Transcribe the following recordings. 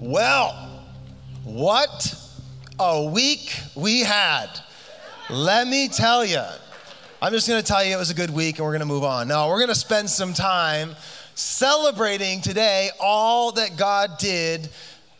Well, what a week we had. Let me tell you. I'm just going to tell you it was a good week and we're going to move on. No, we're going to spend some time celebrating today all that God did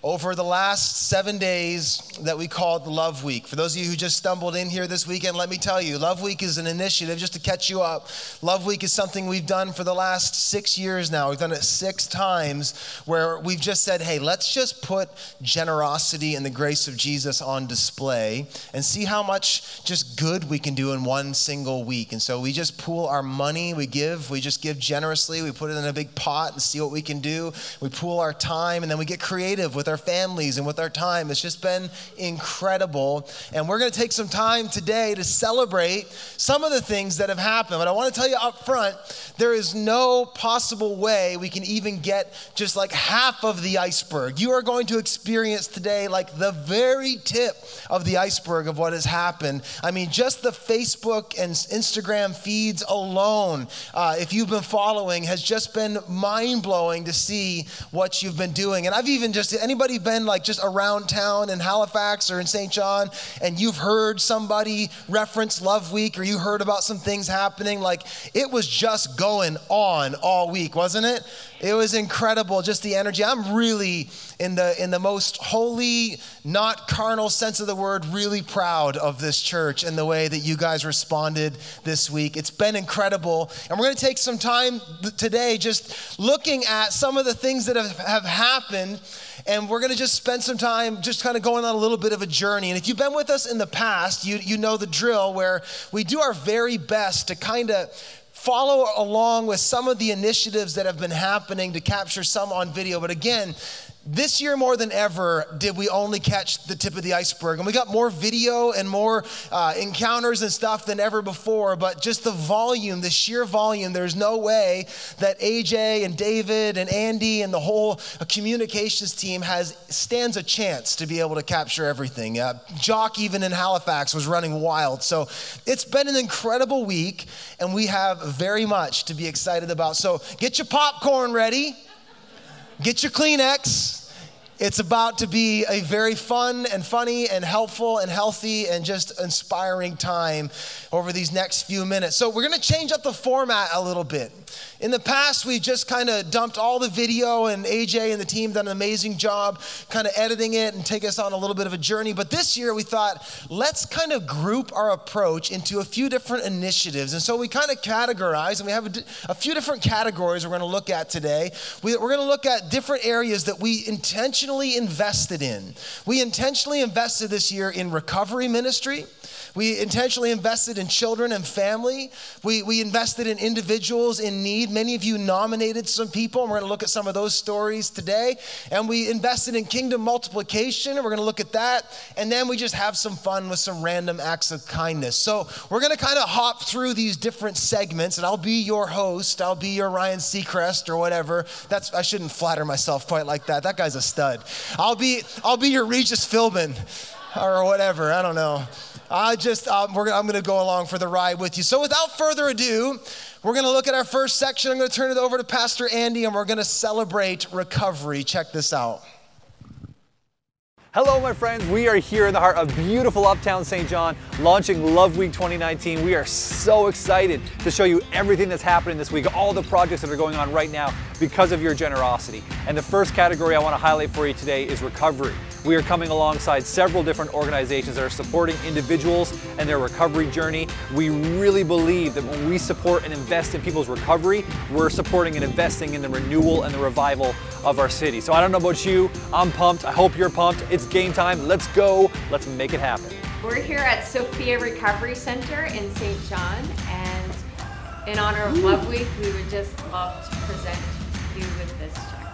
over the last seven days that we called Love Week. For those of you who just stumbled in here this weekend, let me tell you, Love Week is an initiative just to catch you up. Love Week is something we've done for the last six years now. We've done it six times where we've just said, hey, let's just put generosity and the grace of Jesus on display and see how much just good we can do in one single week. And so we just pool our money, we give, we just give generously, we put it in a big pot and see what we can do. We pool our time and then we get creative with our families and with our time. It's just been incredible. And we're going to take some time today to celebrate some of the things that have happened. But I want to tell you up front there is no possible way we can even get just like half of the iceberg. You are going to experience today like the very tip of the iceberg of what has happened. I mean, just the Facebook and Instagram feeds alone, uh, if you've been following, has just been mind blowing to see what you've been doing. And I've even just, anybody anybody been like just around town in Halifax or in St. John and you've heard somebody reference Love Week or you heard about some things happening? Like it was just going on all week, wasn't it? It was incredible, just the energy. I'm really, in the, in the most holy, not carnal sense of the word, really proud of this church and the way that you guys responded this week. It's been incredible. And we're going to take some time today just looking at some of the things that have, have happened and we're going to just spend some time just kind of going on a little bit of a journey. And if you've been with us in the past, you, you know the drill where we do our very best to kind of follow along with some of the initiatives that have been happening to capture some on video. But again, this year more than ever did we only catch the tip of the iceberg and we got more video and more uh, encounters and stuff than ever before but just the volume the sheer volume there's no way that aj and david and andy and the whole communications team has stands a chance to be able to capture everything. Uh, jock even in halifax was running wild. So it's been an incredible week and we have very much to be excited about. So get your popcorn ready. Get your kleenex it's about to be a very fun and funny and helpful and healthy and just inspiring time over these next few minutes. So, we're going to change up the format a little bit. In the past, we've just kind of dumped all the video, and AJ and the team done an amazing job kind of editing it and take us on a little bit of a journey. But this year, we thought, let's kind of group our approach into a few different initiatives. And so we kind of categorize, and we have a, a few different categories we're going to look at today. We, we're going to look at different areas that we intentionally invested in. We intentionally invested this year in recovery ministry. We intentionally invested in children and family. We, we invested in individuals in need. Many of you nominated some people, and we're going to look at some of those stories today. And we invested in kingdom multiplication, and we're going to look at that. And then we just have some fun with some random acts of kindness. So we're going to kind of hop through these different segments, and I'll be your host. I'll be your Ryan Seacrest or whatever. That's I shouldn't flatter myself quite like that. That guy's a stud. I'll be I'll be your Regis Philbin or whatever. I don't know. I just, um, I'm going to go along for the ride with you. So without further ado, we're going to look at our first section. I'm going to turn it over to Pastor Andy and we're going to celebrate recovery. Check this out. Hello, my friends. We are here in the heart of beautiful Uptown St. John, launching Love Week 2019. We are so excited to show you everything that's happening this week, all the projects that are going on right now because of your generosity. And the first category I want to highlight for you today is recovery. We are coming alongside several different organizations that are supporting individuals and their recovery journey. We really believe that when we support and invest in people's recovery, we're supporting and investing in the renewal and the revival of our city. So I don't know about you, I'm pumped. I hope you're pumped. It's game time. Let's go. Let's make it happen. We're here at Sophia Recovery Center in St. John, and in honor of Love Week, we would just love to present you with this check.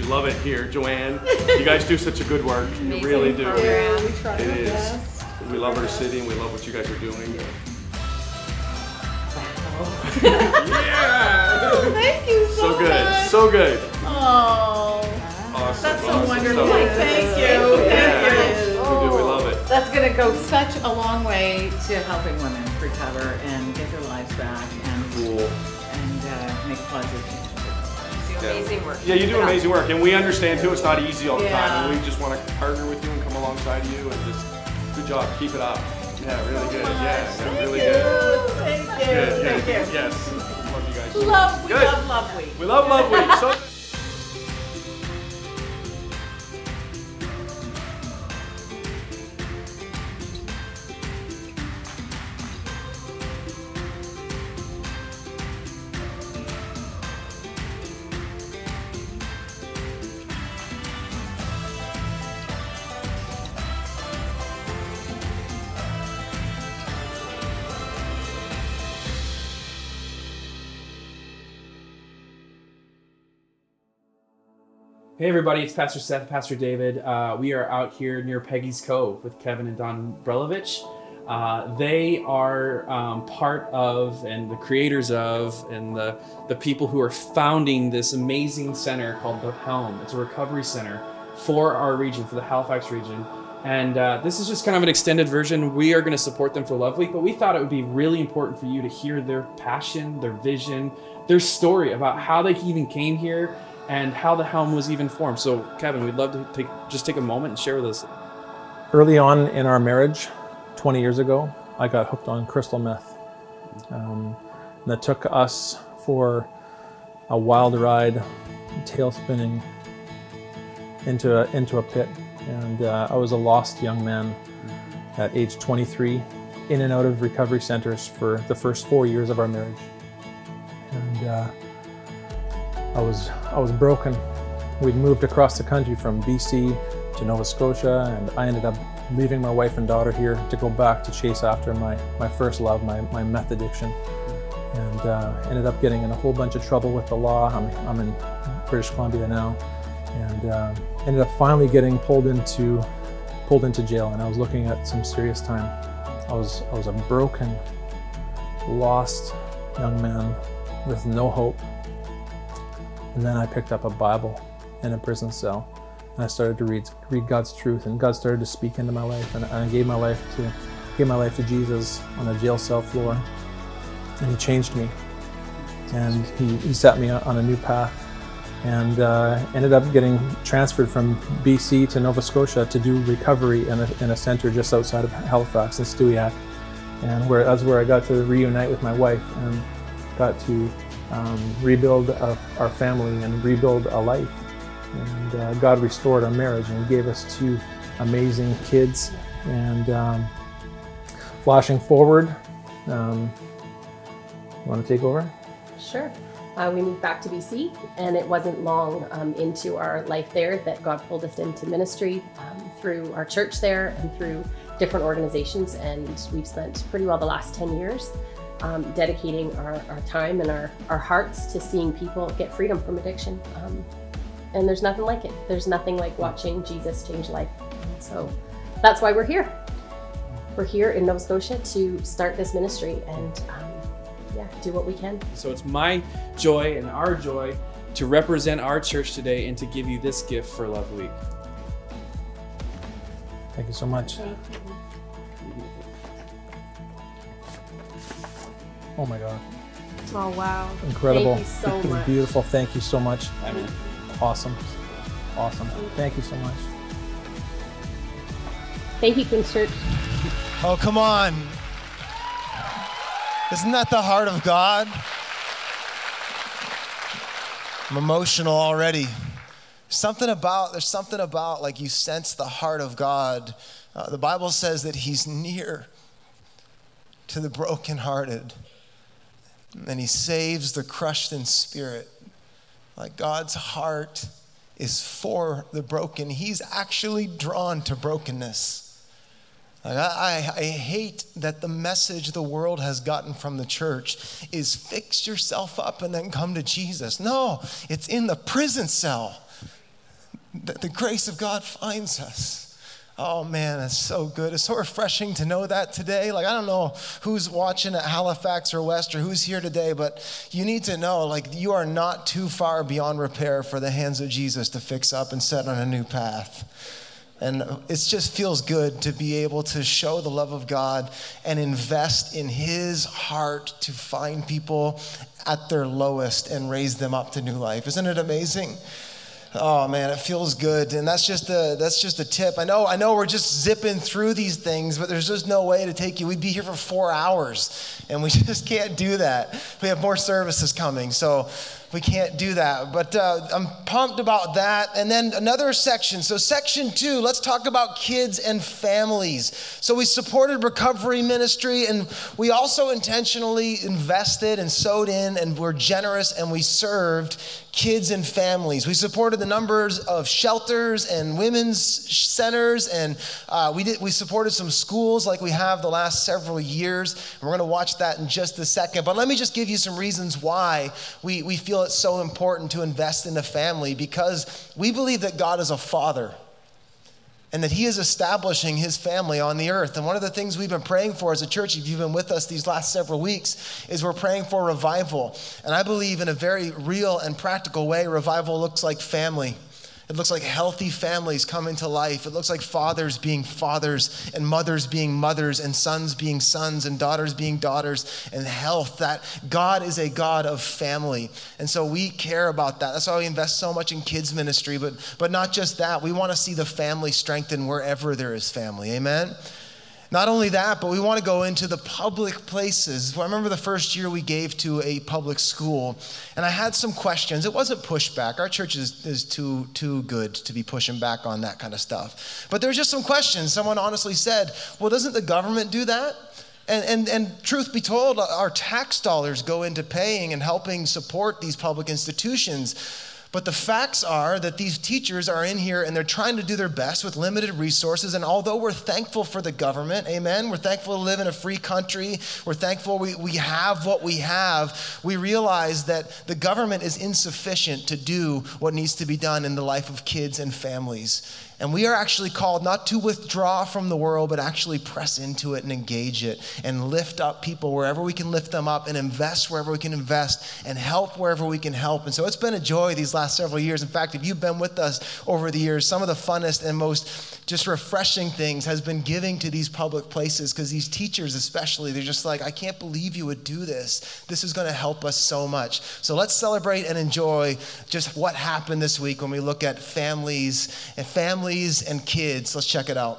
We love it here, Joanne. You guys do such a good work. You really do. program. we try It our is. best. We love our city and we love what you guys are doing. Yeah! Oh, Thank you so, much. So good, much. so good. Oh, Awesome. that's so awesome wonderful. stuff. Thank you. Yeah, Thank you. we do, we love it. That's going to go such a long way to helping women recover and get their lives back and Cool. and uh, make positive change. Amazing work. Yeah, you do Keep it up. amazing work, and we understand too. It's not easy all the time, and we just want to partner with you and come alongside you and just good job, keep it up. Yeah, really good. Yeah, yeah, really good. Thank you. Good, Thank good. you. Yes, love you guys. Love, we Good. love Love Week. We love Love Week. So. Hey everybody, it's Pastor Seth, Pastor David. Uh, we are out here near Peggy's Cove with Kevin and Don Brelovich. Uh, they are um, part of and the creators of and the, the people who are founding this amazing center called The Helm. It's a recovery center for our region, for the Halifax region. And uh, this is just kind of an extended version. We are going to support them for Love Week, but we thought it would be really important for you to hear their passion, their vision, their story about how they even came here and how the helm was even formed. So, Kevin, we'd love to take just take a moment and share with us. Early on in our marriage, 20 years ago, I got hooked on crystal meth. Um, that took us for a wild ride, tail spinning into a, into a pit. And uh, I was a lost young man at age 23, in and out of recovery centers for the first four years of our marriage. And uh, I was I was broken. We'd moved across the country from BC to Nova Scotia, and I ended up leaving my wife and daughter here to go back to chase after my, my first love, my, my meth addiction. And uh, ended up getting in a whole bunch of trouble with the law. I'm, I'm in British Columbia now, and uh, ended up finally getting pulled into pulled into jail. And I was looking at some serious time. I was I was a broken, lost young man with no hope. And then I picked up a Bible in a prison cell. And I started to read read God's truth. And God started to speak into my life. And I gave my life to gave my life to Jesus on a jail cell floor. And he changed me. And he, he set me on a new path. And uh, ended up getting transferred from BC to Nova Scotia to do recovery in a, in a center just outside of Halifax in Stewiacke. And where that's where I got to reunite with my wife and got to um, rebuild our, our family and rebuild a life. And uh, God restored our marriage and gave us two amazing kids. And um, flashing forward, um, you want to take over? Sure. Uh, we moved back to BC, and it wasn't long um, into our life there that God pulled us into ministry um, through our church there and through different organizations. And we've spent pretty well the last 10 years um, dedicating our, our time and our, our hearts to seeing people get freedom from addiction. Um, and there's nothing like it. There's nothing like watching Jesus change life. And so that's why we're here. We're here in Nova Scotia to start this ministry and um, yeah, do what we can. So it's my joy and our joy to represent our church today and to give you this gift for Love Week. Thank you so much. Oh my God. Oh, wow. Incredible. Thank you so much. beautiful. Thank you so much. Amen. Awesome. Awesome. Thank you so much. Thank you, Queen's Church. Oh, come on. Isn't that the heart of God? I'm emotional already. Something about, there's something about like you sense the heart of God. Uh, the Bible says that He's near to the brokenhearted and He saves the crushed in spirit. Like God's heart is for the broken, He's actually drawn to brokenness. Like I, I, I hate that the message the world has gotten from the church is fix yourself up and then come to Jesus. No, it's in the prison cell that the grace of God finds us. Oh man, that's so good. It's so refreshing to know that today. Like, I don't know who's watching at Halifax or West or who's here today, but you need to know, like, you are not too far beyond repair for the hands of Jesus to fix up and set on a new path. And it just feels good to be able to show the love of God and invest in His heart to find people at their lowest and raise them up to new life. Isn't it amazing? Oh man, it feels good, and that's just a that's just a tip. I know I know we're just zipping through these things, but there's just no way to take you. We'd be here for four hours, and we just can't do that. We have more services coming, so we can't do that. But uh, I'm pumped about that. And then another section. So, section two, let's talk about kids and families. So, we supported recovery ministry and we also intentionally invested and sowed in and were generous and we served kids and families. We supported the numbers of shelters and women's centers, and uh, we did. We supported some schools like we have the last several years. And we're going to watch that in just a second. But let me just give you some reasons why we, we feel it's so important to invest in the family because we believe that God is a father and that he is establishing his family on the earth. And one of the things we've been praying for as a church, if you've been with us these last several weeks, is we're praying for revival. And I believe in a very real and practical way, revival looks like family. It looks like healthy families coming to life. It looks like fathers being fathers and mothers being mothers and sons being sons and daughters being daughters and health. That God is a God of family. And so we care about that. That's why we invest so much in kids ministry, but, but not just that. We want to see the family strengthen wherever there is family. Amen? Not only that, but we want to go into the public places. I remember the first year we gave to a public school, and I had some questions. It wasn't pushback. Our church is, is too, too good to be pushing back on that kind of stuff. But there was just some questions. Someone honestly said, Well, doesn't the government do that? And, and, and truth be told, our tax dollars go into paying and helping support these public institutions. But the facts are that these teachers are in here and they're trying to do their best with limited resources. And although we're thankful for the government, amen, we're thankful to live in a free country, we're thankful we, we have what we have, we realize that the government is insufficient to do what needs to be done in the life of kids and families. And we are actually called not to withdraw from the world, but actually press into it and engage it and lift up people wherever we can lift them up and invest wherever we can invest and help wherever we can help. And so it's been a joy these last several years. In fact, if you've been with us over the years, some of the funnest and most just refreshing things has been giving to these public places because these teachers, especially, they're just like, I can't believe you would do this. This is going to help us so much. So let's celebrate and enjoy just what happened this week when we look at families and families families and kids. Let's check it out.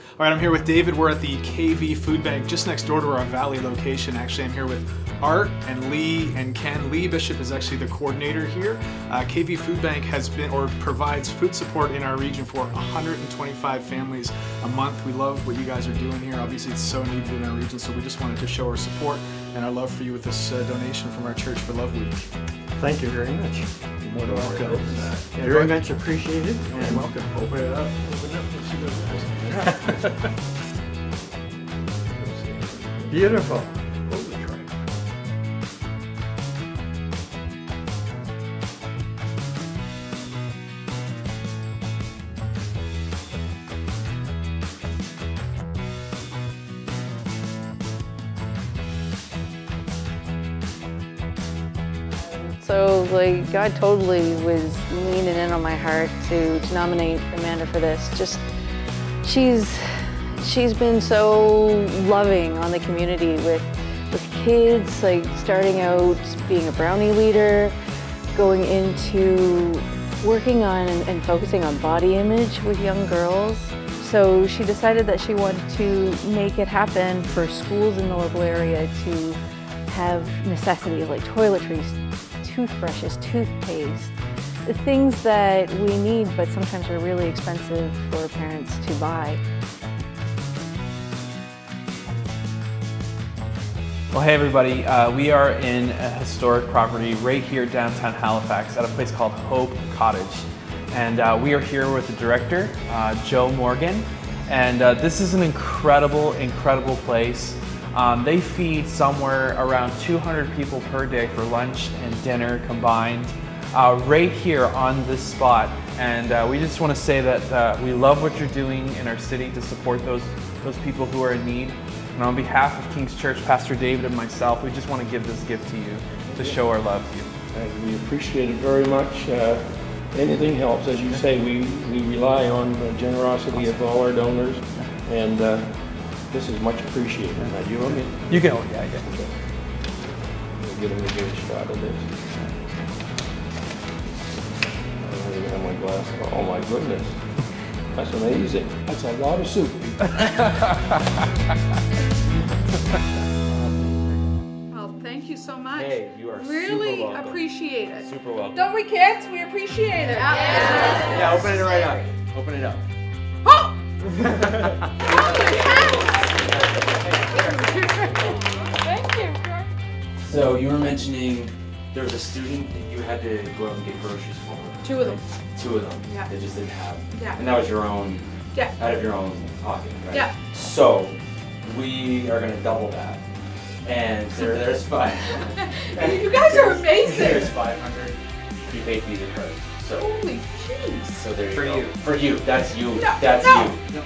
All right, I'm here with David. We're at the KV Food Bank just next door to our Valley location. Actually, I'm here with Art and Lee and Ken. Lee Bishop is actually the coordinator here. Uh, KV Food Bank has been or provides food support in our region for 125 families a month. We love what you guys are doing here. Obviously, it's so needed in our region, so we just wanted to show our support and our love for you with this uh, donation from our church for Love Week. Thank you very much. More than welcome. Yeah, very much appreciated. And welcome. Open it up. Open it up. Beautiful. God totally was leaning in on my heart to, to nominate Amanda for this. Just she's she's been so loving on the community with with kids, like starting out being a brownie leader, going into working on and, focusing on body image with young girls. So she decided that she wanted to make it happen for schools in the local area to have necessities like toiletries, toothbrushes, toothpaste, the things that we need but sometimes are really expensive for parents to buy. Well, hey everybody, uh, we are in a historic property right here downtown Halifax at a place called Hope Cottage. And uh, we are here with the director, uh, Joe Morgan. And uh, this is an incredible, incredible place. Um, they feed somewhere around 200 people per day for lunch and dinner combined uh, right here on this spot. And uh, we just want to say that uh, we love what you're doing in our city to support those, those people who are in need. And on behalf of King's Church, Pastor David and myself, we just want to give this gift to you to show our love to you. And we appreciate it very much. Uh, anything helps. As you say, we, we rely on the generosity of all our donors, and uh, this is much appreciated. Now, you want me? You can, oh, yeah, yeah. Okay. We'll Get him a good shot of this. I don't even have my glass. Oh my goodness. That's amazing. That's a lot of soup. Well, thank you so much. Hey, you are really super welcome. appreciate it. Super welcome. Don't we, kids? We appreciate it. Yeah, yeah open it right up. Open it up. Oh! Oh, Thank you. So you were mentioning there was a student that you had to go out and get groceries for. Two of them. Two of them. Yeah. They just didn't have. Yeah. And that was your own. Yeah. Out of your own pocket, right? Yeah. So we are gonna double that, and there, there's five. You guys are amazing. There's 500 you prepaid Visa cards. So. Holy jeez. So there you For go. you. For you. That's you. No, That's no. you.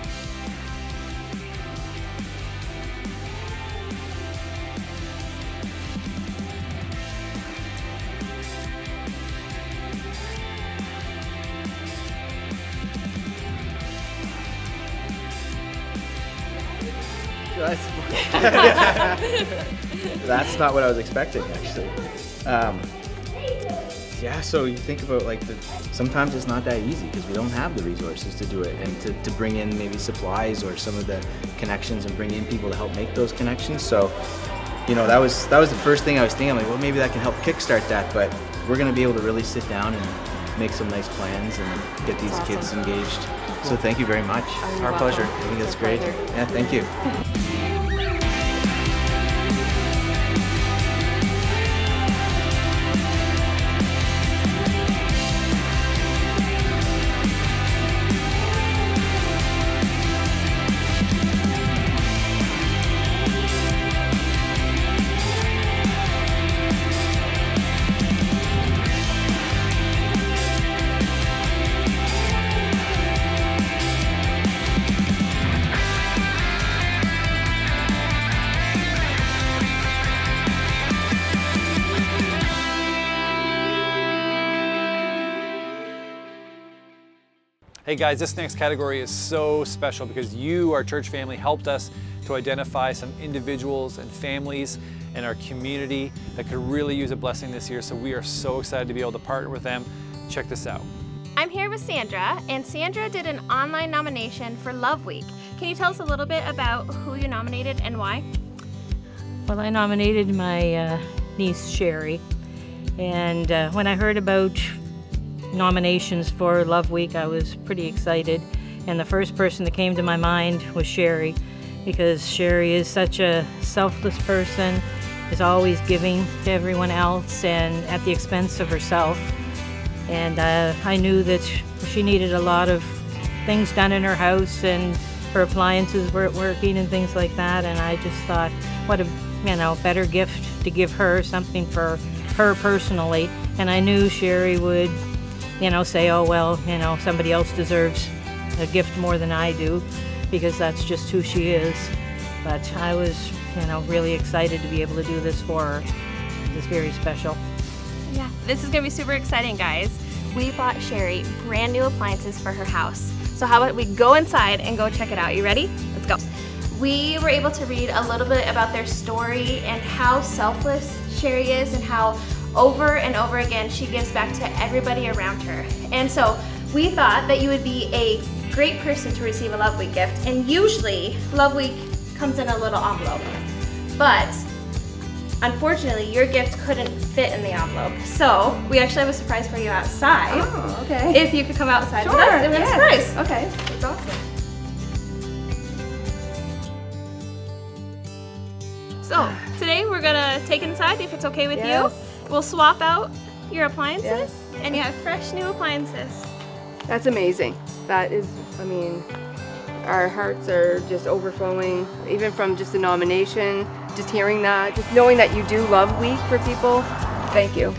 That's not what I was expecting, actually. Um, yeah, so you think about like the sometimes it's not that easy because we don't have the resources to do it and to, to bring in maybe supplies or some of the connections and bring in people to help make those connections. So, you know, that was that was the first thing I was thinking. I'm like, well, maybe that can help kickstart that. But we're gonna be able to really sit down and make some nice plans and get these kids engaged. So thank you very much. Oh, Our welcome. pleasure. I think It's that's great. pleasure. Yeah, thank you. Hey guys, this next category is so special because you, our church family, helped us to identify some individuals and families in our community that could really use a blessing this year. So we are so excited to be able to partner with them. Check this out. I'm here with Sandra, and Sandra did an online nomination for Love Week. Can you tell us a little bit about who you nominated and why? Well, I nominated my uh, niece Sherry, and uh, when I heard about nominations for Love Week, I was pretty excited. And the first person that came to my mind was Sherry, because Sherry is such a selfless person, is always giving to everyone else and at the expense of herself. And uh, I knew that she needed a lot of things done in her house and her appliances weren't working and things like that. And I just thought, what a you know better gift to give her something for her personally. And I knew Sherry would, you know, say, oh well, you know, somebody else deserves a gift more than I do, because that's just who she is. But I was, you know, really excited to be able to do this for her. It's very special. Yeah, this is gonna be super exciting, guys. We bought Sherry brand new appliances for her house. So how about we go inside and go check it out? You ready? Let's go. We were able to read a little bit about their story and how selfless Sherry is and how over and over again she gives back to everybody around her. And so we thought that you would be a great person to receive a Love Week gift. And usually Love Week comes in a little envelope. But Unfortunately, your gift couldn't fit in the envelope. So we actually have a surprise for you outside. Oh, okay. If you could come outside Sure, with us, have a surprise. Okay, that's awesome. So today we're gonna take inside if it's okay with Yes. you. We'll swap out your appliances, Yes. and you have fresh new appliances. That's amazing. That is, I mean, our hearts are just overflowing, even from just the nomination, just hearing that, just knowing that you do love week for people. Thank you.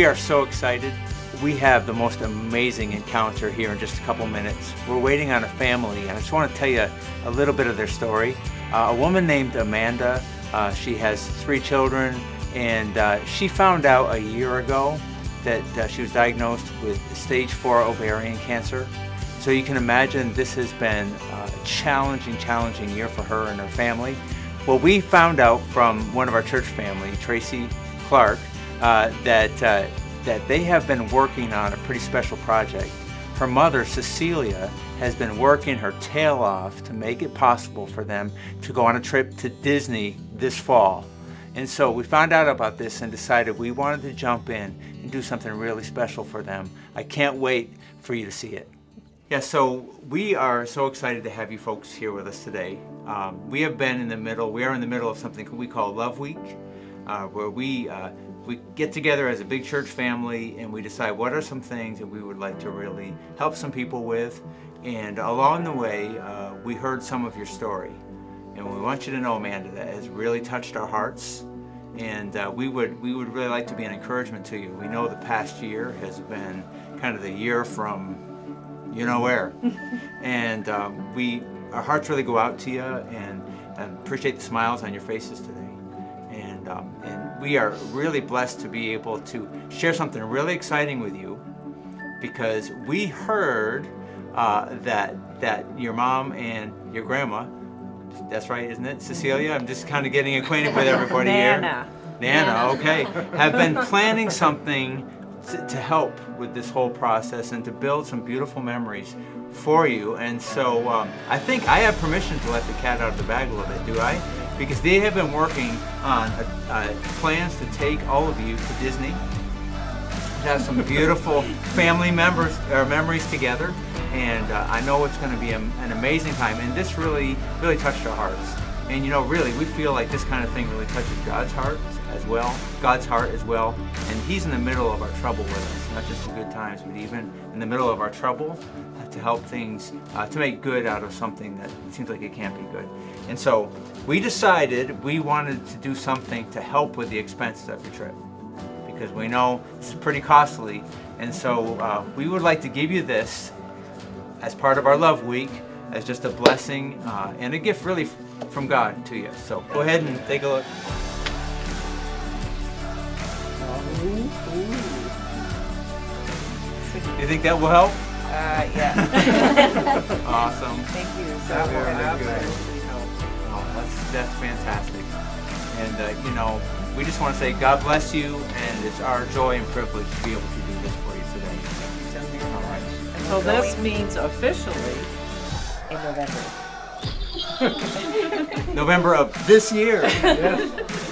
We are so excited. We have the most amazing encounter here in just a couple minutes. We're waiting on a family, and I just want to tell you a little bit of their story. Uh, a woman named Amanda, uh, she has three children, and uh, she found out a year ago that uh, she was diagnosed with stage four ovarian cancer. So you can imagine this has been a challenging, challenging year for her and her family. Well, we found out from one of our church family, Tracy Clark, uh, that, uh, that they have been working on a pretty special project. Her mother, Cecilia, has been working her tail off to make it possible for them to go on a trip to Disney this fall. And so we found out about this and decided we wanted to jump in and do something really special for them. I can't wait for you to see it. Yeah, so we are so excited to have you folks here with us today. Um, we have been in the middle, we are in the middle of something we call Love Week, uh, where we, uh, we get together as a big church family and we decide what are some things that we would like to really help some people with. And along the way, uh, we heard some of your story. And we want you to know, Amanda, that has really touched our hearts. And uh, we, would, we would really like to be an encouragement to you. We know the past year has been kind of the year from you know where. and um, we, our hearts really go out to you and, and, appreciate the smiles on your faces today. And, um, and we are really blessed to be able to share something really exciting with you because we heard uh, that, that your mom and your grandma, that's right, isn't it, Cecilia? I'm just kind of getting acquainted with everybody Nana. here. Nana. Nana, okay. Have been planning something to, to help with this whole process and to build some beautiful memories for you. And so um, I think I have permission to let the cat out of the bag a little bit, do I? Because they have been working on uh, plans to take all of you to Disney, have some beautiful family members or memories together. And uh, I know it's going to be a, an amazing time. And this really, really touched our hearts. And you know, really, we feel like this kind of thing really touches God's heart as well, God's heart as well. And He's in the middle of our trouble with us, not just the good times, but even in the middle of our trouble uh, to help things, uh, to make good out of something that seems like it can't be good. And so we decided we wanted to do something to help with the expenses of your trip because we know this is pretty costly. And so uh, we would like to give you this as part of our Love Week as just a blessing uh, and a gift really from God to you. So go ahead and take a look. You think that will help? Uh, yeah. awesome. Thank you so much. Be good. That's, that's fantastic. And, uh, you know, we just want to say God bless you, and it's our joy and privilege to be able to do this for you today. All right. So this means officially in November. November of this year.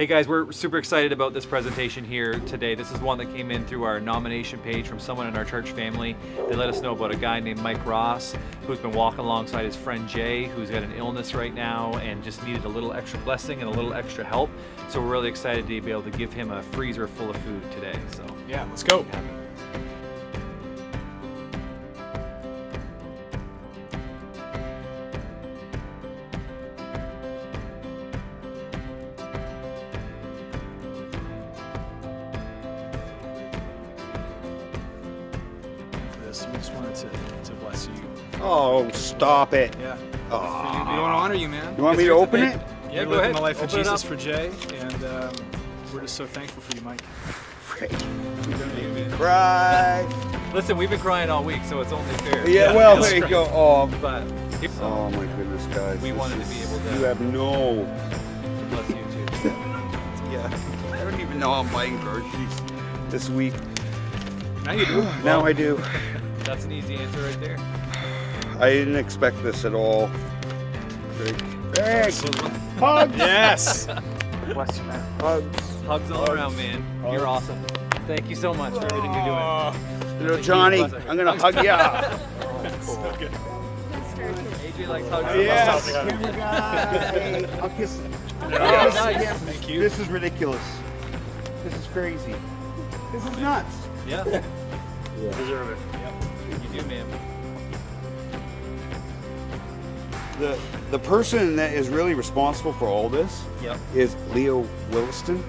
Hey guys, we're super excited about this presentation here today. This is one that came in through our nomination page from someone in our church family. They let us know about a guy named Mike Ross who's been walking alongside his friend Jay, who's got an illness right now and just needed a little extra blessing and a little extra help. So we're really excited to be able to give him a freezer full of food today. So Yeah, let's go. Oh, stop it. Yeah. Oh. We, we want to honor you, man. You want me to open it? Yeah, Yeah, go go living ahead. the life of Open it Jesus for Jay, and um, we're just so thankful for you, Mike. Cry. Listen, we've been crying all week, so it's only fair. Yeah, well, that's there you go. Oh, But oh my goodness, guys. We this wanted to be able to- You have no. bless you too. Yeah. I don't even know how I'm buying groceries this week. Now you do. now I do. That's an easy answer right there. I didn't expect this at all. Greg. Greg. Hugs. Yes. Bless you, man. Hugs. Hugs all around, man. You're awesome. Thank you so much for everything you're doing. Oh. Little Johnny, I'm gonna hug ya. Oh, so good. AJ likes hugs. Yes, camera guy. I'll kiss him. Yes. Nice. Thank you. This is ridiculous. This is crazy. This is nuts. Yeah. Yeah. Deserve it. Yep. You do, man. The the person that is really responsible for all this Yep. is Leo Williston.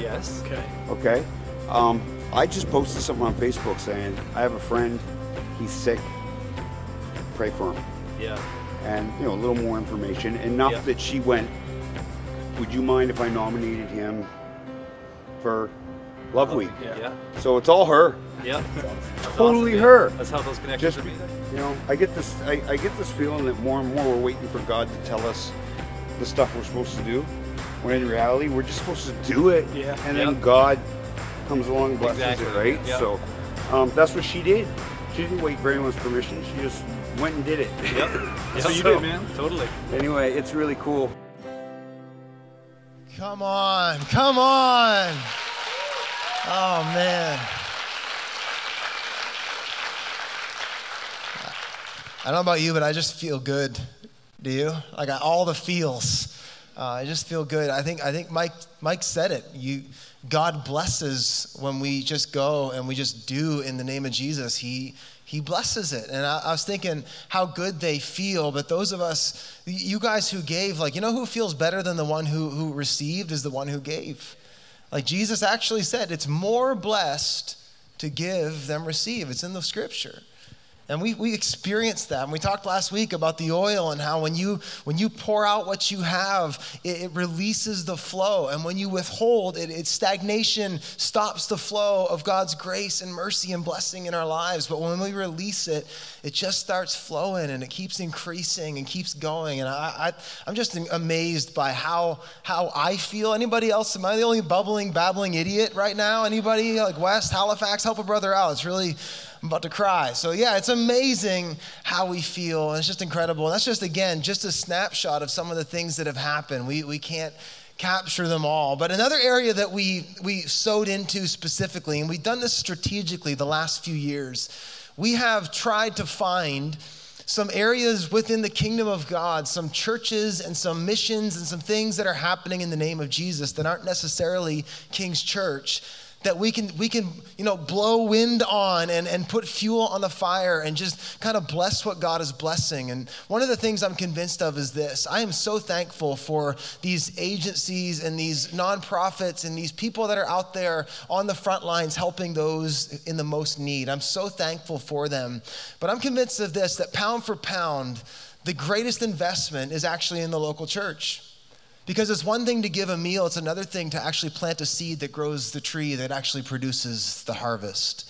Yes. Okay. Okay. Um, I just posted something on Facebook saying I have a friend, he's sick. Pray for him. Yeah. And you know a little more information. Enough Yeah. that she went. Would you mind if I nominated him for Love Week? Yeah. So it's all her. Yeah. Totally awesome, her. man. That's how those connections Just are made. you know, I get this. I, I get this feeling that more and more we're waiting for God to tell us the stuff we're supposed to do, when in reality we're just supposed to do it. Yeah. And then Yep. God comes along and blesses Exactly. it, right? Yep. So um, that's what she did. She didn't wait for anyone's permission. She just went and did it. Yep. So you did, man. Totally. Anyway, it's really cool. Come on, come on. Oh, man. I don't know about you, but I just feel good. Do you? I got all the feels. Uh, I just feel good. I think I think Mike Mike said it. You God blesses when we just go and we just do in the name of Jesus. He he blesses it. And I, I was thinking how good they feel, but those of us, you guys who gave, like, you know who feels better than the one who, who received is the one who gave. Like Jesus actually said, it's more blessed to give than receive. It's in the scripture. And we, we experienced that. And we talked last week about the oil and how when you when you pour out what you have, it, it releases the flow. And when you withhold, it, it stagnation stops the flow of God's grace and mercy and blessing in our lives. But when we release it, it just starts flowing and it keeps increasing and keeps going. And I, I I'm just amazed by how how I feel. Anybody else? Am I the only bubbling, babbling idiot right now? Anybody like West, Halifax? Help a brother out. It's really I'm about to cry. So, yeah, it's amazing how we feel. And it's just incredible. And that's just, again, just a snapshot of some of the things that have happened. We, we can't capture them all. But another area that we, we sowed into specifically, and we've done this strategically the last few years, we have tried to find some areas within the kingdom of God, some churches and some missions and some things that are happening in the name of Jesus that aren't necessarily King's Church that we can we can you know blow wind on and, and put fuel on the fire and just kind of bless what god is blessing. And one of the things i'm convinced of is this. I am so thankful for these agencies and these nonprofits and these people that are out there on the front lines helping those in the most need. I'm so thankful for them. But i'm convinced of this that pound for pound the greatest investment is actually in the local church because it's one thing to give a meal, it's another thing to actually plant a seed that grows the tree that actually produces the harvest.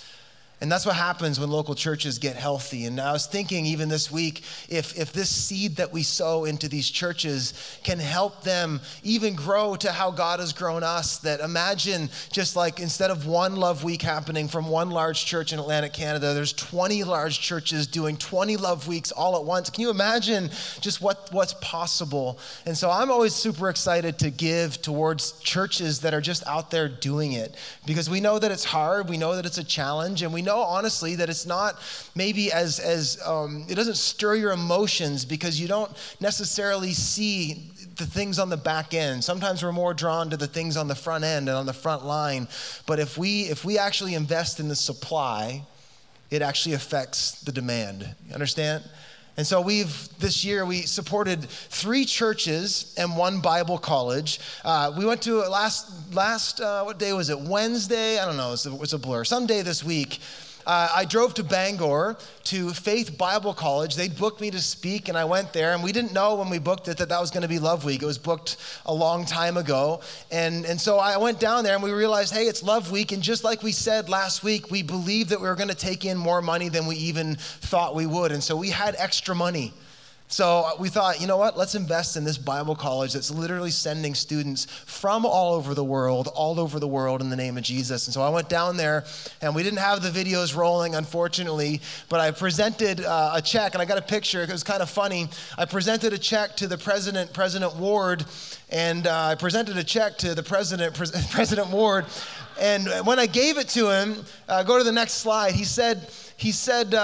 And that's what happens when local churches get healthy. And I was thinking even this week, if, if this seed that we sow into these churches can help them even grow to how God has grown us, that imagine just like instead of one love week happening from one large church in Atlantic Canada, there's 20 large churches doing 20 love weeks all at once. Can you imagine just what, what's possible? And so I'm always super excited to give towards churches that are just out there doing it because we know that it's hard, we know that it's a challenge, and we know honestly that it's not maybe as as um, it doesn't stir your emotions because you don't necessarily see the things on the back end. Sometimes we're more drawn to the things on the front end and on the front line but if we if we actually invest in the supply it actually affects the demand. You understand and so we've this year we supported three churches and one Bible college. Uh, we went to last last uh, what day was it? Wednesday? I don't know. It's a, a blur. Some day this week. Uh, I drove to Bangor to Faith Bible College. They booked me to speak, and I went there. And we didn't know when we booked it that that was going to be Love Week. It was booked a long time ago. And, and so I went down there, and we realized, hey, it's Love Week. And just like we said last week, we believed that we were going to take in more money than we even thought we would. And so we had extra money. So we thought, you know what? Let's invest in this Bible college that's literally sending students from all over the world, all over the world in the name of Jesus. And so I went down there, and we didn't have the videos rolling, unfortunately, but I presented uh, a check, and I got a picture. It was kind of funny. I presented a check to the president, President Ward, and uh, I presented a check to the president, President Ward. And when I gave it to him, uh, go to the next slide. He said, he said.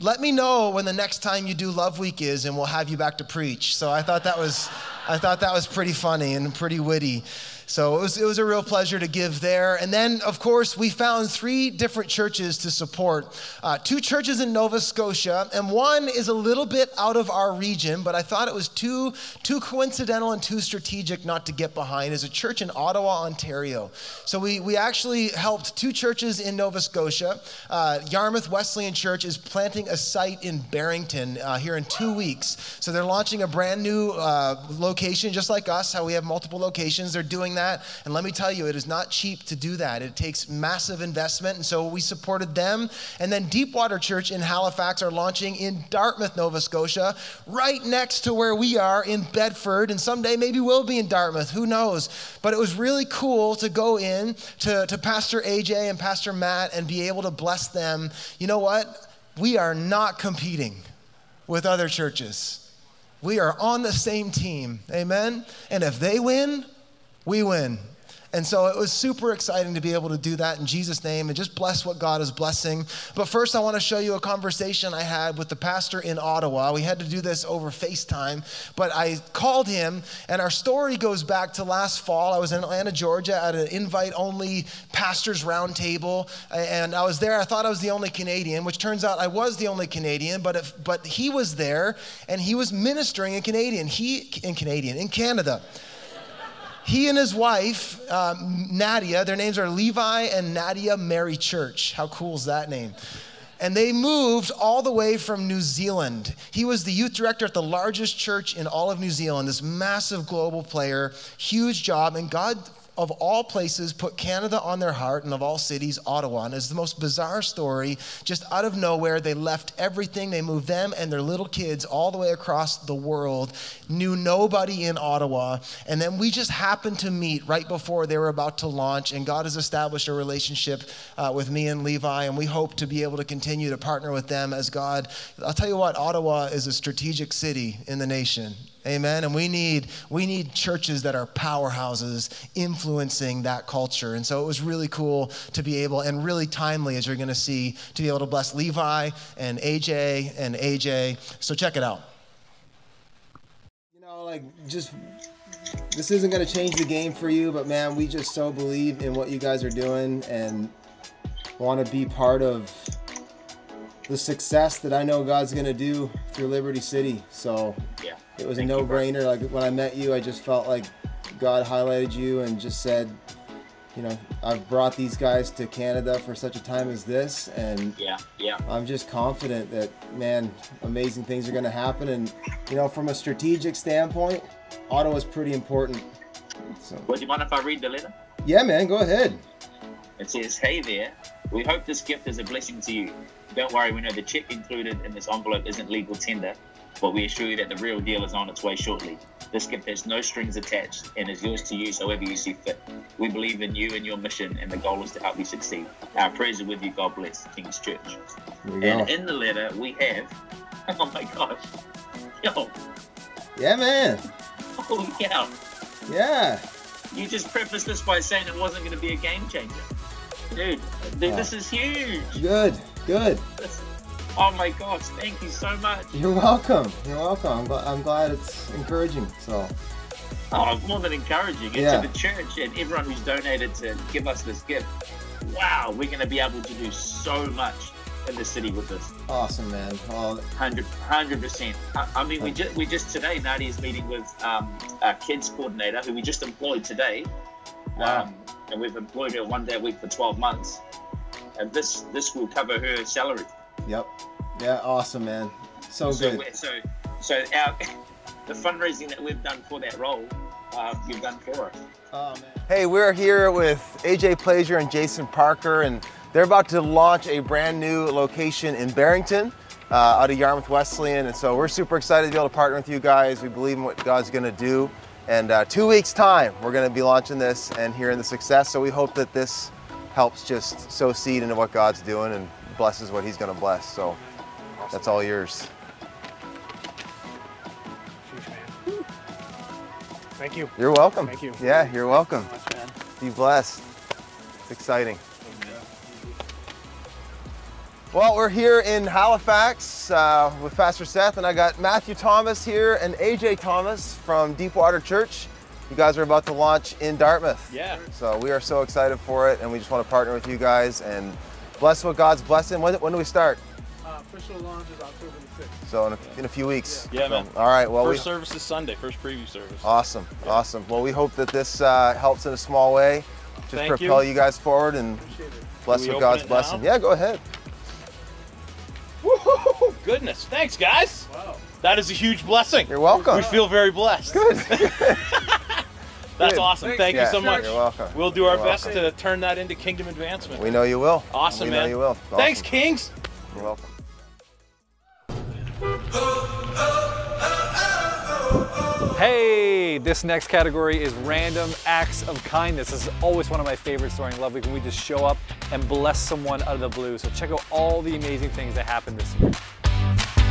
Let me know when the next time you do Love Week is, and we'll have you back to preach. So I thought that was, I thought that was pretty funny and pretty witty. So it was, it was a real pleasure to give there. And then, of course, we found three different churches to support uh, two churches in Nova Scotia, and one is a little bit out of our region, but I thought it was too, too coincidental and too strategic not to get behind, is a church in Ottawa, Ontario. So we, we actually helped two churches in Nova Scotia. Uh, Yarmouth Wesleyan Church is planting a site in Barrington uh, here in two weeks. So they're launching a brand new uh, location, just like us, how we have multiple locations. They're doing that. And let me tell you, it is not cheap to do that. It takes massive investment. And so we supported them. And then Deepwater Church in Halifax are launching in Dartmouth, Nova Scotia, right next to where we are in Bedford. And someday maybe we'll be in Dartmouth. Who knows? But it was really cool to go in to, to Pastor AJ and Pastor Matt and be able to bless them. You know what? We are not competing with other churches. We are on the same team. Amen? And if they win, we win. And so it was super exciting to be able to do that in Jesus' name and just bless what God is blessing. But first, I want to show you a conversation I had with the pastor in Ottawa. We had to do this over FaceTime, but I called him, and our story goes back to last fall. I was in Atlanta, Georgia at an invite only pastors roundtable, and I was there. I thought I was the only Canadian, which turns out I was the only Canadian, but, if, but he was there and he was ministering in Canadian. He, in Canadian, in Canada he and his wife, um, Nadia, their names are Levi and Nadia Mary Church. How cool is that name? And they moved all the way from New Zealand. He was the youth director at the largest church in all of New Zealand, this massive global player, huge job. And God of all places, put Canada on their heart, and of all cities, Ottawa. And it's the most bizarre story. Just out of nowhere, they left everything. They moved them and their little kids all the way across the world, knew nobody in Ottawa. And then we just happened to meet right before they were about to launch. And God has established a relationship uh, with me and Levi, and we hope to be able to continue to partner with them as God. I'll tell you what, Ottawa is a strategic city in the nation. Amen. And we need we need churches that are powerhouses influencing that culture. And so it was really cool to be able and really timely as you're going to see to be able to bless Levi and AJ and AJ. So check it out. You know, like just this isn't going to change the game for you, but man, we just so believe in what you guys are doing and want to be part of the success that I know God's going to do through Liberty City. So yeah it was a no-brainer. Like when I met you, I just felt like God highlighted you and just said, you know, I've brought these guys to Canada for such a time as this, and yeah, yeah, I'm just confident that man, amazing things are going to happen. And you know, from a strategic standpoint, Ottawa's pretty important. So. would you mind if I read the letter? Yeah, man, go ahead. It says, "Hey there, we hope this gift is a blessing to you. Don't worry, we know the check included in this envelope isn't legal tender, but we assure you that the real deal is on its way shortly. This gift has no strings attached and is yours to use however you see fit. We believe in you and your mission, and the goal is to help you succeed. Our prayers are with you. God bless King's Church. And in the letter, we have, oh my gosh, yo, Yeah, man. oh yeah, Yeah. you just prefaced this by saying it wasn't going to be a game changer. Dude, dude, Yeah. this is huge. Good. Good. Oh my gosh, thank you so much. You're welcome. You're welcome. I'm, gl- I'm glad it's encouraging. So. Oh, more than encouraging. And Yeah. to the church and everyone who's donated to give us this gift. Wow, we're going to be able to do so much in the city with this. Awesome, man. Well, 100 percent. I, I mean, we just we just today Nadia's meeting with um, our kids coordinator who we just employed today, um, and we've employed her one day a week for 12 months, and this this will cover her salary. Yep. Yeah, awesome, man. So so good. so so our the fundraising that we've done for that role, uh, you've done for us. Oh, man. Hey, we're here with AJ Plazier and Jason Parker, and they're about to launch a brand new location in Barrington. uh, out of Yarmouth Wesleyan. And so we're super excited to be able to partner with you guys. We believe in what God's going to do. And uh, two weeks' time, we're going to be launching this and hearing the success. So we hope that this helps just sow seed into what God's doing and blesses what He's going to bless. So that's all yours. Thank you. You're welcome. Thank you. Yeah, you're welcome. Be blessed. It's exciting. Well, we're here in Halifax uh, with Pastor Seth, and I got Matthew Thomas here and AJ Thomas from Deepwater Church. You guys are about to launch in Dartmouth. Yeah. So we are so excited for it, and we just want to partner with you guys and bless what God's blessing. When, when do we start? Uh, official launch is October the 6th. So in a, in a few weeks. Yeah, So, man. All right. Well, first we, service is Sunday, first preview service. Awesome, awesome. Well, we hope that this uh, helps in a small way. Just Thank propel you. you. guys forward and bless Can we with God's blessing. now? Yeah, go ahead. Woo-hoo-hoo, goodness. Thanks, guys. Wow. That is a huge blessing. You're welcome. We feel very blessed. Good. That's Good. awesome. Thanks, Thank you so much. you're welcome. We'll do our You're best welcome. to turn that into kingdom advancement. We know you will. Awesome, we man. know you will. Thanks, Kings. You're welcome. Hey, this next category is random acts of kindness. This is always one of my favorites during Love Week when we just show up and bless someone out of the blue. So check out all the amazing things that happened this year. Doing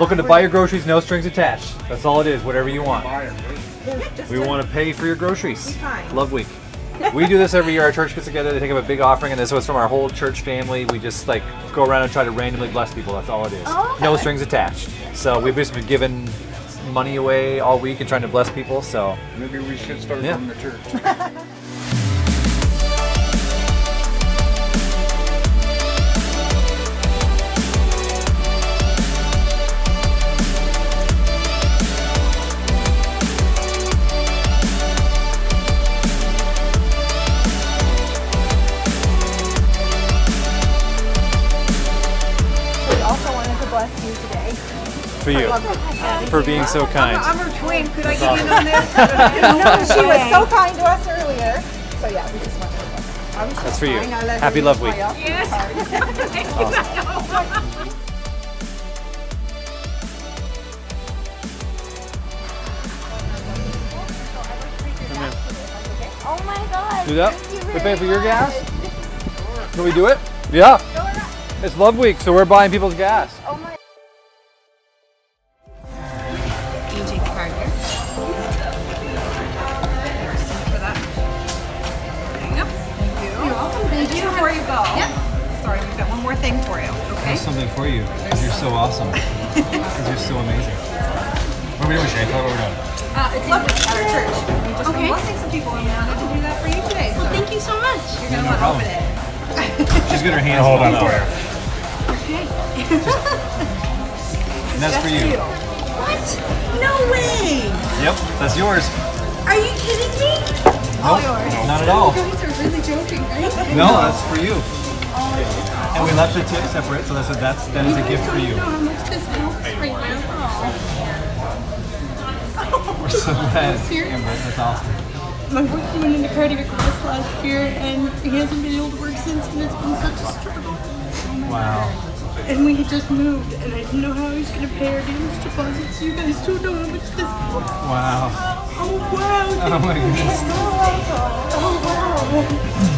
Looking to buy your groceries, no strings attached. That's all it is, whatever you want. We want to pay for your groceries. Love Week. We do this every year. Our church gets together. They take up a big offering, and this was from our whole church family. We just like go around and try to randomly bless people. That's all it is. Oh. No strings attached. So we've just been giving money away all week and trying to bless people. So Maybe we should start Yeah. from the church. bless you today. for you, for being so kind. I'm, I'm her twin. Could I That's get in on this? no, she was so kind to us earlier. So yeah, we just wanted to bless you. I That's for you. fine. I let Happy her Love Week. Optus card. Oh my god. Do that? Thank you We pay for your gas? Can we do it? Yeah. It's Love Week, so we're buying people's gas. Okay. something for you. because You're so awesome. Because you're so amazing. What are we doing, Shane? Tell me what we're doing. Uh, it's Love Week at our church. We've just Okay. blessing some people and we wanted to do that for you today. Well, so thank you so much. You're gonna No want to open it. She's got her hands Hold full on for for you. you. Okay. And that's for you. What? No way. Yep, that's yours. Are you kidding me? Nope, all yours. not at all. You guys are really joking, right? No, that's for you. And we left the tip separate, so that's a, that's that is a gift for you. I don't know how much this helps right now. We're so glad? Amber. That's awesome. My boyfriend went into cardiac arrest last year and he hasn't been able to work since and it's been such a struggle. Wow. And we had just moved and I didn't know how I was going to pay our damage deposits. You guys don't know how much this. Wow. Oh wow. Oh my goodness. Oh wow.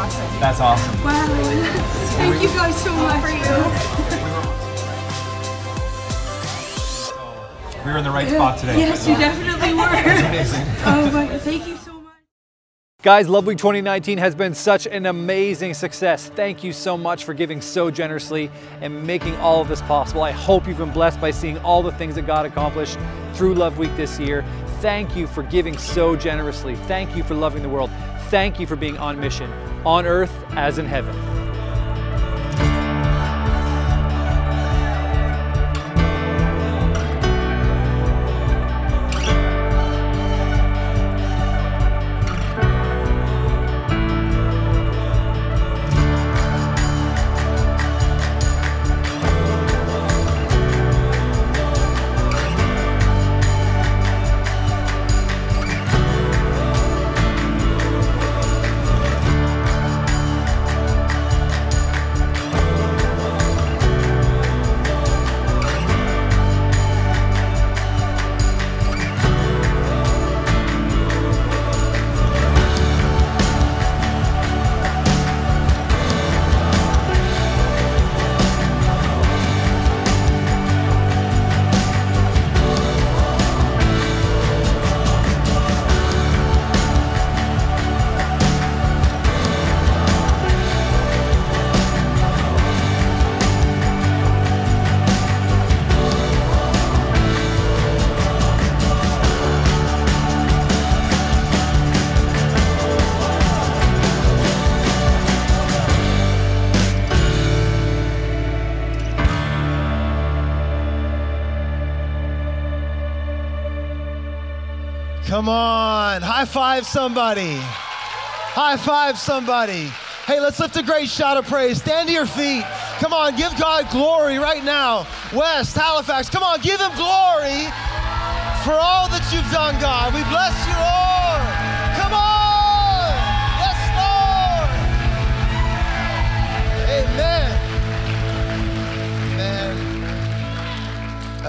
Awesome. That's awesome. Wow. Thank you guys so much. For We were in the right spot today. Yes, you definitely were. That's amazing. Oh my god, thank you so much. Guys, Love Week 2019 has been such an amazing success. Thank you so much for giving so generously and making all of this possible. I hope you've been blessed by seeing all the things that God accomplished through Love Week this year. Thank you for giving so generously. Thank you for loving the world. Thank you for being on mission, on earth as in heaven. Come on. High five somebody. High five somebody. Hey, let's lift a great shout of praise. Stand to your feet. Come on, give God glory right now. West, Halifax, come on, give him glory for all that you've done, God. We bless you, Lord.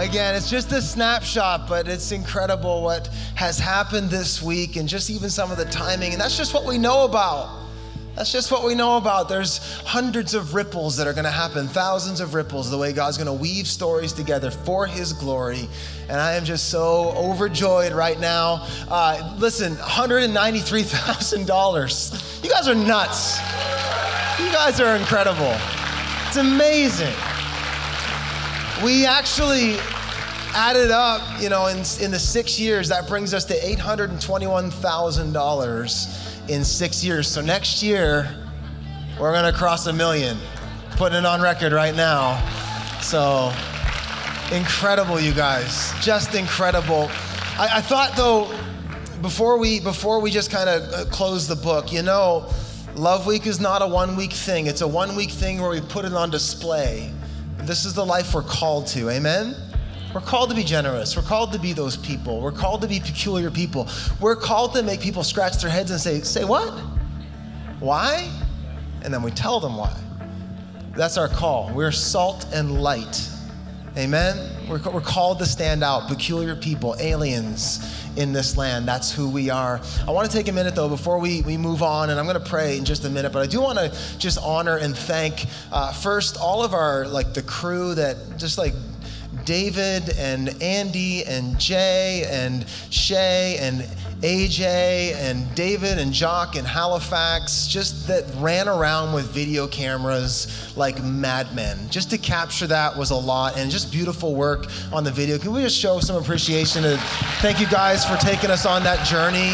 Again, it's just a snapshot, but it's incredible what has happened this week and just even some of the timing. And that's just what we know about. That's just what we know about. There's hundreds of ripples that are going to happen, thousands of ripples, the way God's going to weave stories together for His glory. And I am just so overjoyed right now. Uh, listen, $193,000. You guys are nuts. You guys are incredible. It's amazing. We actually added up, you know, in, in the six years, that brings us to $821,000 in six years. So next year, we're gonna cross a million. Putting it on record right now. So incredible, you guys. Just incredible. I, I thought though, before we before we just kind of uh, close the book, you know, Love Week is not a one week thing. It's a one week thing where we put it on display. This is the life we're called to. Amen. We're called to be generous. We're called to be those people. We're called to be peculiar people. We're called to make people scratch their heads and say, Say what? Why? And then we tell them why. That's our call. We're salt and light. Amen? We're, we're called to stand out, peculiar people, aliens in this land. That's who we are. I want to take a minute though before we, we move on, and I'm going to pray in just a minute, but I do want to just honor and thank uh, first all of our, like the crew that just like David and Andy and Jay and Shay and AJ and David and Jock in Halifax, just that ran around with video cameras like madmen. Just to capture that was a lot and just beautiful work on the video. Can we just show some appreciation and thank you guys for taking us on that journey?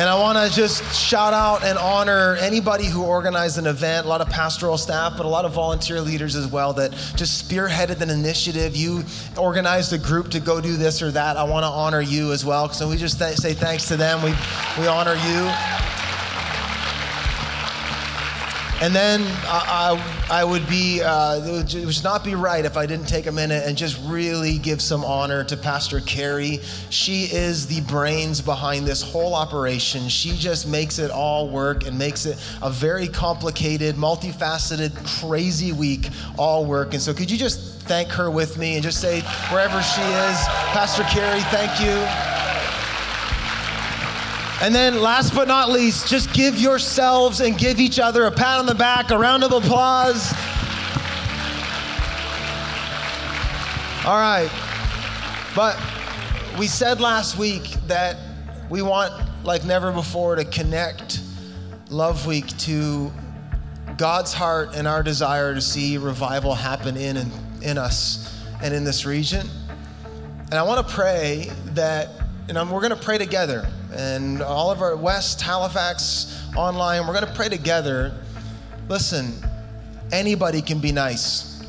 And I want to just shout out and honor anybody who organized an event, a lot of pastoral staff, but a lot of volunteer leaders as well that just spearheaded an initiative. You organized a group to go do this or that. I want to honor you as well. So we just th- say thanks to them. We, we honor you. And then I, I, I would be, uh, it would not be right if I didn't take a minute and just really give some honor to Pastor Carrie. She is the brains behind this whole operation. She just makes it all work and makes it a very complicated, multifaceted, crazy week all work. And so could you just thank her with me and just say, wherever she is, Pastor Carrie, thank you. And then, last but not least, just give yourselves and give each other a pat on the back, a round of applause. All right. But we said last week that we want, like never before, to connect Love Week to God's heart and our desire to see revival happen in and in us and in this region. And I want to pray that, and I'm, we're going to pray together and all of our West, Halifax, online, we're going to pray together. Listen, anybody can be nice,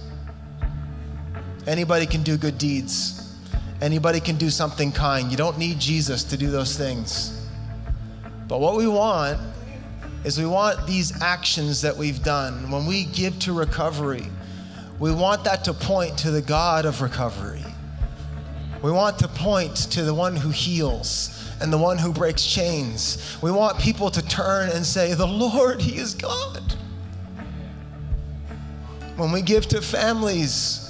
anybody can do good deeds, anybody can do something kind. You don't need Jesus to do those things. But what we want is we want these actions that we've done, when we give to recovery, we want that to point to the God of recovery. We want to point to the one who heals and the one who breaks chains. We want people to turn and say, The Lord, He is God. When we give to families,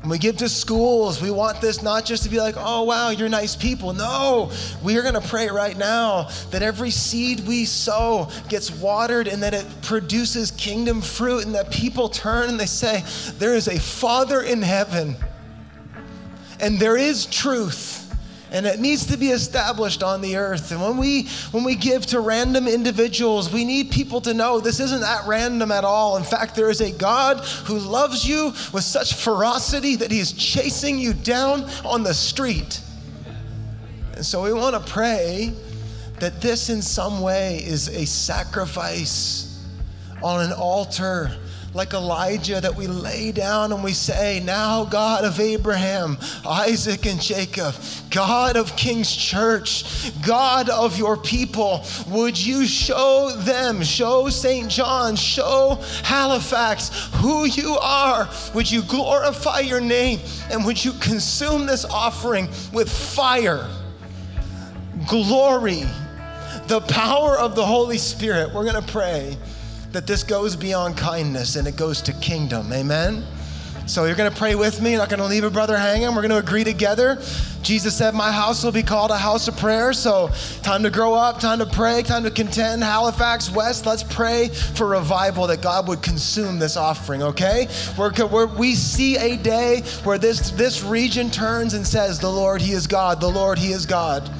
when we give to schools, we want this not just to be like, oh, wow, you're nice people. No, we are going to pray right now that every seed we sow gets watered and that it produces kingdom fruit and that people turn and they say, there is a Father in heaven and there is truth and it needs to be established on the earth. And when we when we give to random individuals, we need people to know this isn't that random at all. In fact, there is a God who loves you with such ferocity that he is chasing you down on the street. And so we want to pray that this in some way is a sacrifice on an altar like Elijah that we lay down and we say, Now, God of Abraham, Isaac, and Jacob, God of King's Church, God of your people, would you show them, show St. John, show Halifax who you are? Would you glorify your name and would you consume this offering with fire, glory, the power of the Holy Spirit? We're going to pray that this goes beyond kindness and it goes to kingdom. Amen? So you're going to pray with me. You're not going to leave a brother hanging. We're going to agree together. Jesus said, My house will be called a house of prayer. So time to grow up, time to pray, time to contend. Halifax West, let's pray for revival that God would consume this offering, okay? We're, we're, we see a day where this, this region turns and says, The Lord, He is God. The Lord, He is God.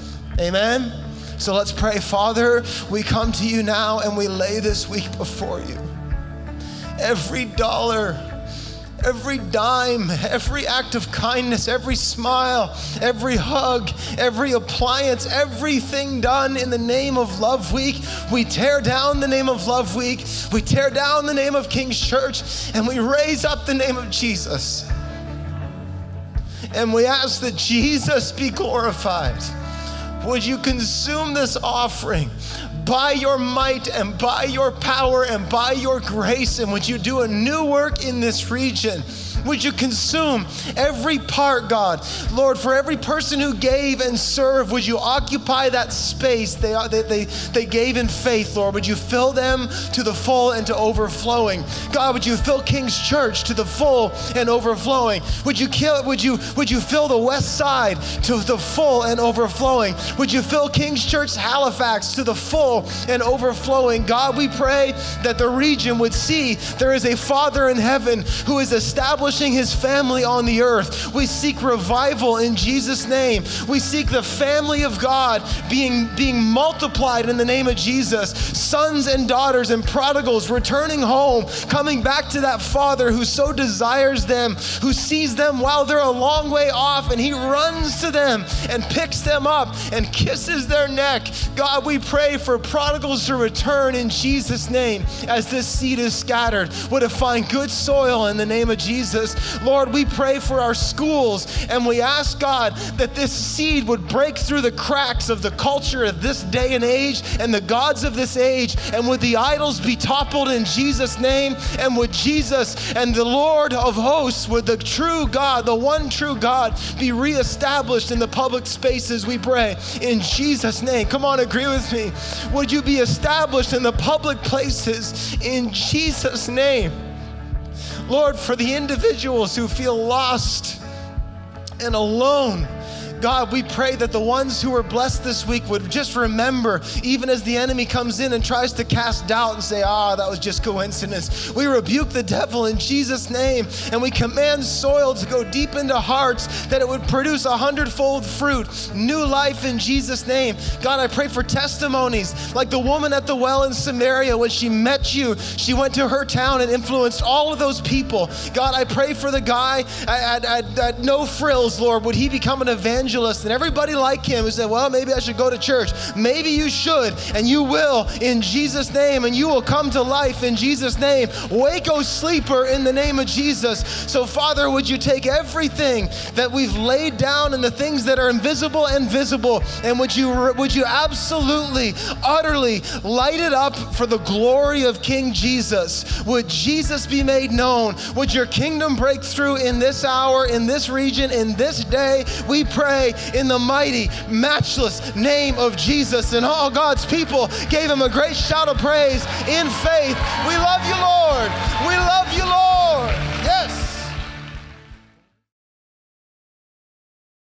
Amen? So let's pray. Father, we come to you now and we lay this week before you. Every dollar, every dime, every act of kindness, every smile, every hug, every appliance, everything done in the name of Love Week. We tear down the name of Love Week. We tear down the name of King's Church and we raise up the name of Jesus. And we ask that Jesus be glorified. Would you consume this offering by your might and by your power and by your grace? And would you do a new work in this region? Would you consume every part, God? Lord, for every person who gave and served, would you occupy that space they, they, they, they gave in faith, Lord? Would you fill them to the full and to overflowing? God, would you fill King's Church to the full and overflowing? Would you, kill, would you, would you fill the west side to the full and overflowing? Would you fill King's Church Halifax to the full and overflowing? God, we pray that the region would see there is a Father in heaven who is established establishing his family on the earth. We seek revival in Jesus' name. We seek the family of God being, being multiplied in the name of Jesus. Sons and daughters and prodigals returning home, coming back to that father who so desires them, who sees them while they're a long way off, and he runs to them and picks them up and kisses their neck. God, we pray for prodigals to return in Jesus' name as this seed is scattered. Would it find good soil in the name of Jesus? Lord, we pray for our schools and we ask God that this seed would break through the cracks of the culture of this day and age and the gods of this age. And would the idols be toppled in Jesus' name? And would Jesus and the Lord of hosts, would the true God, the one true God, be reestablished in the public spaces, we pray, in Jesus' name. Come on, agree with me. Would you be established in the public places in Jesus' name? Lord, for the individuals who feel lost and alone. God, we pray that the ones who were blessed this week would just remember, even as the enemy comes in and tries to cast doubt and say, ah, that was just coincidence. We rebuke the devil in Jesus' name and we command soil to go deep into hearts that it would produce a hundredfold fruit, new life in Jesus' name. God, I pray for testimonies like the woman at the well in Samaria when she met you, she went to her town and influenced all of those people. God, I pray for the guy at, at, at No Frills, Lord. Would he become an evangelist? Evangelist and everybody like him who said, Well, maybe I should go to church. Maybe you should, and you will in Jesus' name, and you will come to life in Jesus' name. Wake, O sleeper, in the name of Jesus. So, Father, would you take everything that we've laid down and the things that are invisible and visible, and would you would you absolutely, utterly light it up for the glory of King Jesus? Would Jesus be made known? Would your kingdom break through in this hour, in this region, in this day? We pray in the mighty, matchless name of Jesus. And all God's people gave him a great shout of praise in faith. We love you, Lord. We love you, Lord. Yes.